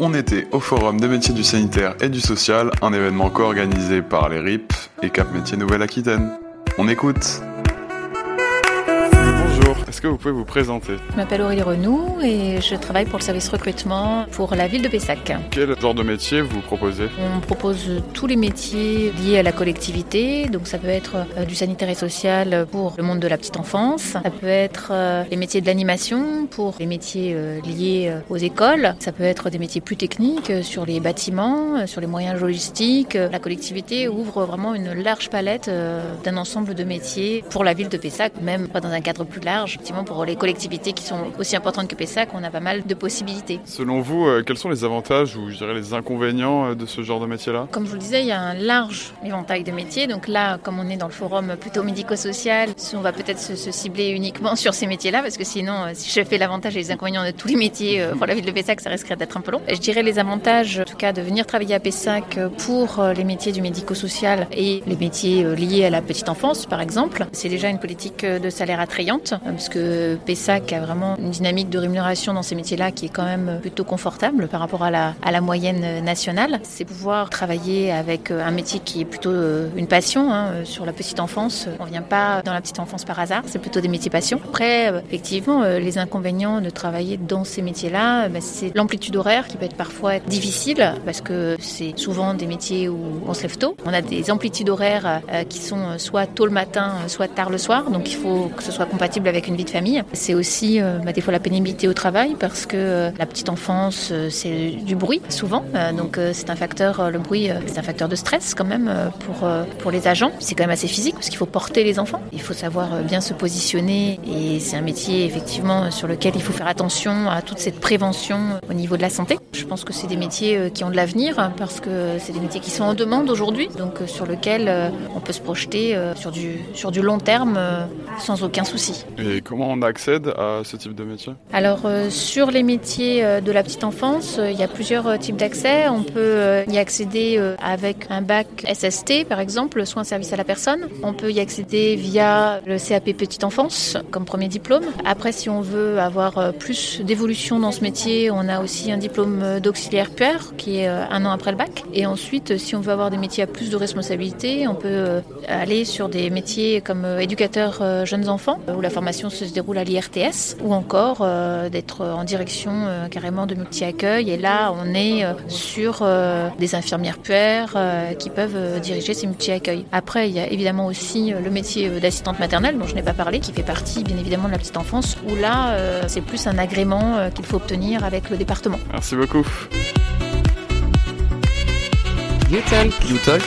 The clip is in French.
on était au Forum des métiers du sanitaire et du social, un événement co-organisé par les RIP et Cap Métiers Nouvelle-Aquitaine. On écoute est-ce que vous pouvez vous présenter? Je m'appelle Aurélie Renou et je travaille pour le service recrutement pour la ville de Pessac. Quel genre de métier vous proposez? On propose tous les métiers liés à la collectivité, donc ça peut être euh, du sanitaire et social pour le monde de la petite enfance, ça peut être euh, les métiers de l'animation pour les métiers euh, liés aux écoles, ça peut être des métiers plus techniques sur les bâtiments, sur les moyens logistiques. La collectivité ouvre vraiment une large palette d'un ensemble de métiers pour la ville de Pessac, même pas dans un cadre plus large pour les collectivités qui sont aussi importantes que Pessac, on a pas mal de possibilités. Selon vous, euh, quels sont les avantages ou je dirais les inconvénients euh, de ce genre de métier-là? Comme je vous le disais, il y a un large éventail de métiers. Donc là, comme on est dans le forum plutôt médico-social, on va peut-être se, cibler uniquement sur ces métiers-là parce que sinon, euh, si je fais l'avantage et les inconvénients de tous les métiers pour la ville de Pessac, ça risquerait d'être un peu long. Je dirais les avantages, en tout cas, de venir travailler à Pessac pour les métiers du médico-social et les métiers liés à la petite enfance, par exemple. C'est déjà une politique de salaire attrayante parce que Pessac a vraiment une dynamique de rémunération dans ces métiers-là qui est quand même plutôt confortable par rapport à la, moyenne nationale. C'est pouvoir travailler avec un métier qui est plutôt euh, une passion hein, euh, sur la petite enfance. On ne vient pas dans la petite enfance par hasard, c'est plutôt des métiers passion. Après, euh, effectivement, les inconvénients de travailler dans ces métiers-là, bah, c'est l'amplitude horaire qui peut être parfois difficile parce que c'est souvent des métiers où on se lève tôt. On a des amplitudes horaires qui sont soit tôt le matin, soit tard le soir, donc il faut que ce soit compatible avec une vie famille. C'est aussi euh, bah, des fois la pénibilité au travail parce que euh, la petite enfance, euh, c'est du bruit souvent. donc c'est un facteur, le bruit, c'est un facteur de stress quand même pour, pour les agents. C'est quand même assez physique parce qu'il faut porter les enfants. Il faut savoir bien se positionner et c'est un métier effectivement sur lequel il faut faire attention à toute cette prévention au niveau de la santé. Je pense que c'est des métiers qui ont de l'avenir parce que c'est des métiers qui sont en demande aujourd'hui, donc sur lequel on peut se projeter sur du, sur du long terme sans aucun souci. Et comment on accède à ce type de métier? Alors euh, sur les métiers euh, de la petite enfance, euh, il y a plusieurs types d'accès. On peut y accéder avec un bac SST par exemple, soins service à la personne. On peut y accéder via le CAP petite enfance comme premier diplôme. Après si on veut avoir plus d'évolution dans ce métier, on a aussi un diplôme d'auxiliaire puère qui est un an après le bac. Et ensuite si on veut avoir des métiers à plus de responsabilité, on peut aller sur des métiers comme éducateur jeunes enfants où la formation se déroule à l'IRTS ou encore euh, d'être en direction euh, carrément de multi-accueil. Et là, on est euh, sur des infirmières puères qui peuvent diriger ces multi-accueils. Après, il y a évidemment aussi le métier d'assistante maternelle dont je n'ai pas parlé, qui fait partie bien évidemment de la petite enfance, où là, c'est plus un agrément qu'il faut obtenir avec le département. Merci beaucoup. You talk. You talk.